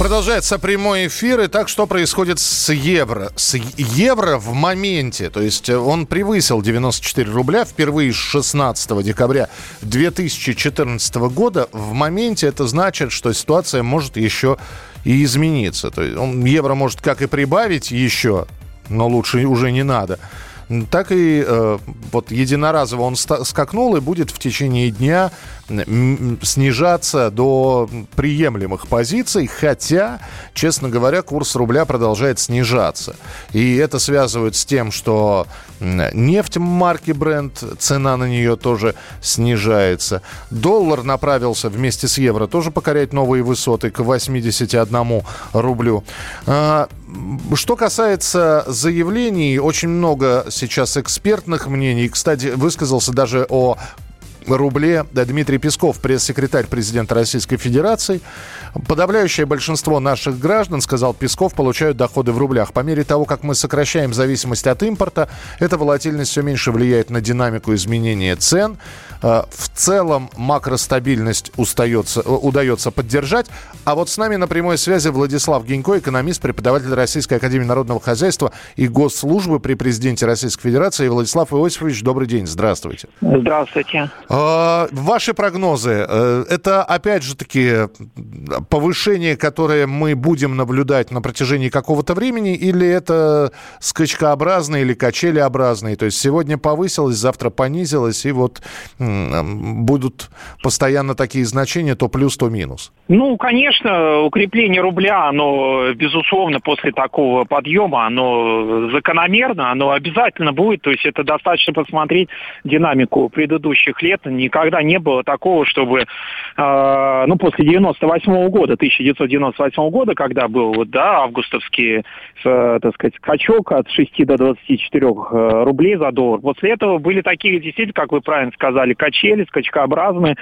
Продолжается прямой эфир. И так что происходит с евро? С евро в моменте, то есть он превысил 94 рубля впервые с 16 декабря 2014 года. В моменте это значит, что ситуация может еще и измениться. То есть он, евро может как и прибавить еще, но лучше уже не надо так и э, вот единоразово он скакнул и будет в течение дня снижаться до приемлемых позиций, хотя, честно говоря, курс рубля продолжает снижаться. И это связывают с тем, что нефть марки Brent, цена на нее тоже снижается. Доллар направился вместе с евро тоже покорять новые высоты к 81 рублю. Что касается заявлений, очень много сейчас экспертных мнений. Кстати, высказался даже о рубле Дмитрий Песков, пресс-секретарь президента Российской Федерации. Подавляющее большинство наших граждан, сказал Песков, получают доходы в рублях. По мере того, как мы сокращаем зависимость от импорта, эта волатильность все меньше влияет на динамику изменения цен. Э, в целом макростабильность устается, э, удается поддержать. А вот с нами на прямой связи Владислав Генько, экономист, преподаватель Российской Академии Народного Хозяйства и Госслужбы при президенте Российской Федерации. Владислав Иосифович, добрый день, здравствуйте. Здравствуйте. Э, ваши прогнозы, это опять же таки повышение, которое мы будем наблюдать на протяжении какого-то времени, или это скачкообразные или качелеобразные? То есть сегодня повысилось, завтра понизилось, и вот будут постоянно такие значения, то плюс, то минус? Ну, конечно, укрепление рубля, оно, безусловно, после такого подъема, оно закономерно, оно обязательно будет. То есть это достаточно посмотреть динамику предыдущих лет. Никогда не было такого, чтобы, э, ну, после 98 -го года, 1998 года, когда был, вот, да, августовский, э, так сказать, скачок от 6 до 24 э, рублей за доллар. После этого были такие, действительно, как вы правильно сказали, качели, скачкообразные.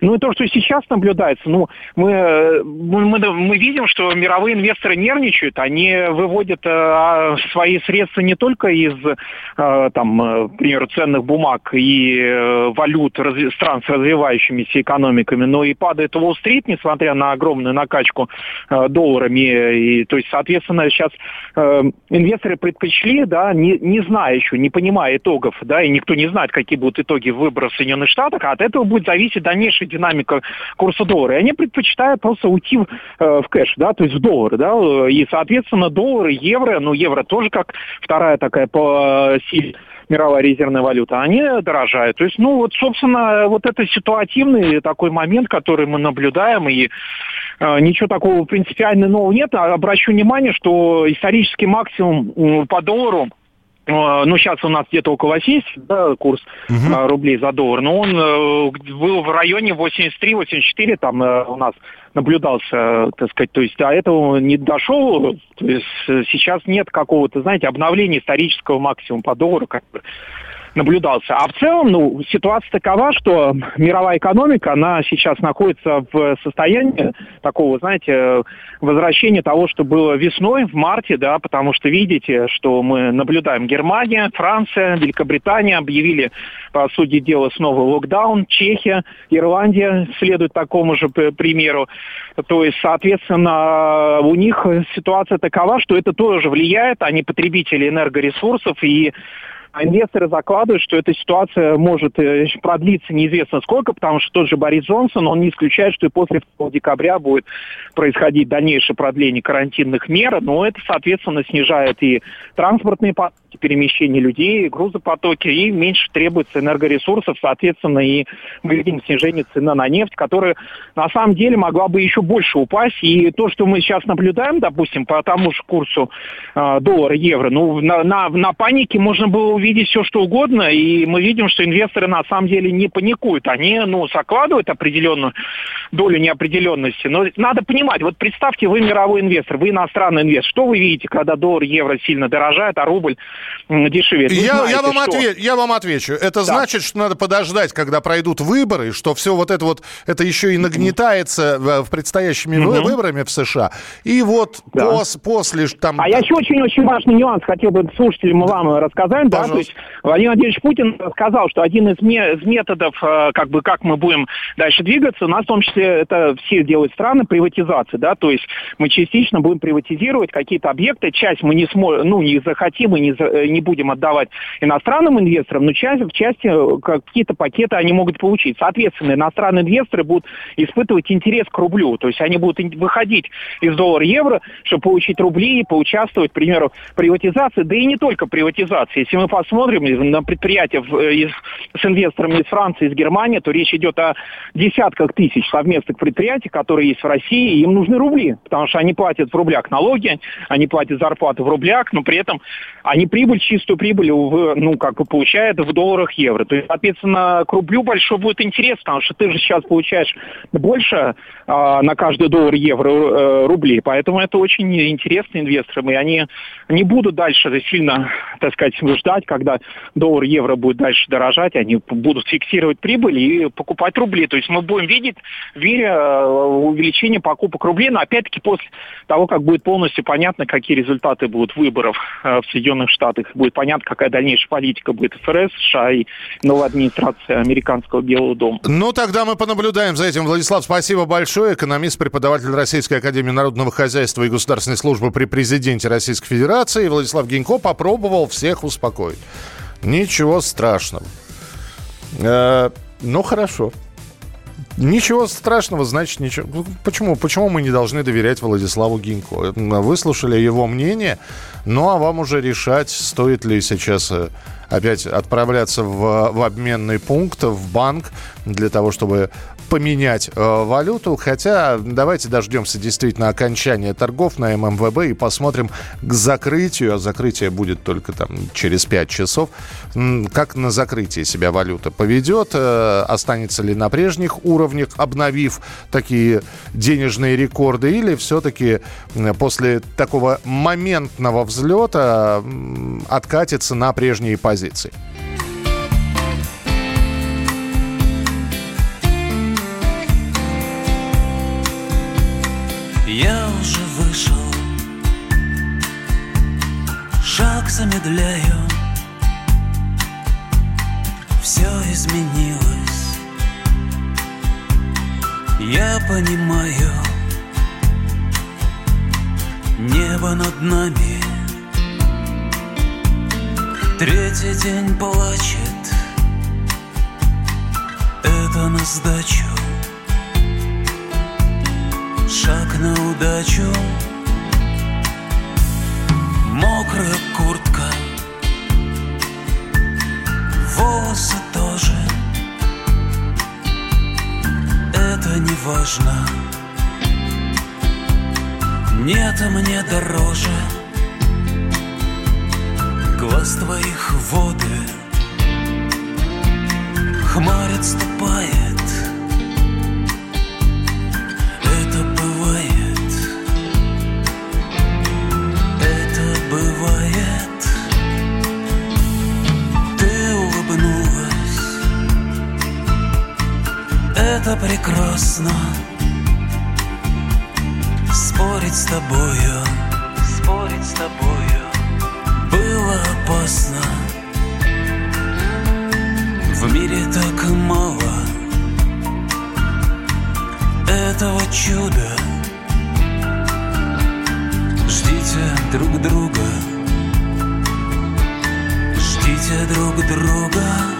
Ну и то, что сейчас наблюдается, ну, мы, мы, мы видим, что мировые инвесторы нервничают, они выводят э, свои средства не только из, э, там, э, к примеру, ценных бумаг и э, валют разви- стран с развивающимися экономиками, но и падает Уолл-стрит, несмотря на огромную накачку э, долларами. И, то есть, соответственно, сейчас э, инвесторы предпочли, да, не, не зная еще, не понимая итогов, да, и никто не знает, какие будут итоги выборов Соединенных Соединенных Штатах, а от этого будет зависеть дальнейшая динамика курса доллара. И они предпочитают просто уйти в, э, в кэш, да, то есть в доллары, да, и, соответственно, доллары, евро, ну, евро тоже как вторая такая по силе мировая резервная валюта, они дорожают. То есть, ну, вот, собственно, вот это ситуативный такой момент, который мы наблюдаем, и э, ничего такого принципиально нового нет. А обращу внимание, что исторический максимум по доллару ну, сейчас у нас где-то около 80 да, курс угу. рублей за доллар, но он э, был в районе 83-84, там у нас наблюдался, так сказать, то есть до этого не дошел, то есть сейчас нет какого-то, знаете, обновления исторического максимума по доллару, как бы наблюдался. А в целом, ну, ситуация такова, что мировая экономика, она сейчас находится в состоянии такого, знаете, возвращения того, что было весной, в марте, да, потому что видите, что мы наблюдаем Германия, Франция, Великобритания объявили, по сути дела, снова локдаун, Чехия, Ирландия следует такому же примеру. То есть, соответственно, у них ситуация такова, что это тоже влияет, они потребители энергоресурсов, и а инвесторы закладывают, что эта ситуация может э, продлиться неизвестно сколько, потому что тот же Борис Джонсон, он не исключает, что и после 2 декабря будет происходить дальнейшее продление карантинных мер, но это, соответственно, снижает и транспортные потоки, перемещения людей, грузопотоки, и меньше требуется энергоресурсов, соответственно, и мы видим снижение цены на нефть, которая на самом деле могла бы еще больше упасть. И то, что мы сейчас наблюдаем, допустим, по тому же курсу э, доллара-евро, ну, на, на, на панике можно было увидеть все, что угодно, и мы видим, что инвесторы на самом деле не паникуют. Они, ну, закладывают определенную долю неопределенности. Но надо понимать, вот представьте, вы мировой инвестор, вы иностранный инвестор. Что вы видите, когда доллар, евро сильно дорожает, а рубль дешевеет. Я, знаете, я, вам что... отве... я вам отвечу. Это да. значит, что надо подождать, когда пройдут выборы, что все вот это вот, это еще и нагнетается в, в предстоящими угу. выборами в США. И вот да. пос, после там... А я еще очень-очень важный нюанс хотел бы слушателям вам рассказать. Да? То есть Владимир Владимирович Путин сказал, что один из, ме- из методов, э, как бы, как мы будем дальше двигаться, у нас в том числе это все делают страны приватизации, да, то есть мы частично будем приватизировать какие-то объекты, часть мы не сможем, ну, не захотим и не, э, не будем отдавать иностранным инвесторам, но часть, в части э, какие-то пакеты они могут получить. Соответственно, иностранные инвесторы будут испытывать интерес к рублю, то есть они будут выходить из доллара-евро, чтобы получить рубли и поучаствовать, к примеру, приватизации, да и не только приватизации. Если мы посмотрим на предприятия с инвесторами из Франции, из Германии, то речь идет о десятках тысяч совместных предприятий, которые есть в России, им нужны рубли, потому что они платят в рублях налоги, они платят зарплаты в рублях, но при этом они прибыль, чистую прибыль, ну, как бы получают в долларах евро. То есть, соответственно, к рублю большой будет интерес, потому что ты же сейчас получаешь больше а, на каждый доллар евро э, рублей, поэтому это очень интересно инвесторам, и они не будут дальше сильно, так сказать, ждать, когда доллар евро будет дальше дорожать, они будут фиксировать прибыль и покупать рубли. То есть мы будем видеть в мире э, увеличение покупок рублей, но опять-таки после того, как будет полностью понятно, какие результаты будут выборов э, в Соединенных Штатах, будет понятно, какая дальнейшая политика будет ФРС, США и новая администрация американского Белого дома. Ну, тогда мы понаблюдаем за этим. Владислав, спасибо большое. Экономист, преподаватель Российской Академии Народного Хозяйства и Государственной службы при президенте Российской Федерации. Владислав Гинько попробовал всех успокоить. Ничего страшного. Э, ну, хорошо. Ничего страшного, значит, ничего. Ну, почему? Почему мы не должны доверять Владиславу Гинько? Выслушали его мнение, ну а вам уже решать, стоит ли сейчас э, опять отправляться в, в обменный пункт, в банк, для того, чтобы поменять э, валюту. Хотя давайте дождемся действительно окончания торгов на ММВБ и посмотрим к закрытию. А закрытие будет только там через 5 часов. Как на закрытие себя валюта поведет. Э, останется ли на прежних уровнях, обновив такие денежные рекорды. Или все-таки после такого моментного взлета откатится на прежние позиции. Я уже вышел, шаг замедляю, все изменилось. Я понимаю, небо над нами. Третий день плачет, это на сдачу шаг на удачу. Мокрая куртка. Волосы тоже. Это не важно. Нет, мне дороже. Глаз твоих воды. Хмарь отступает это прекрасно Спорить с тобою. Спорить с тобою. Было опасно. В мире так мало Этого чуда. Ждите друг друга. Ждите друг друга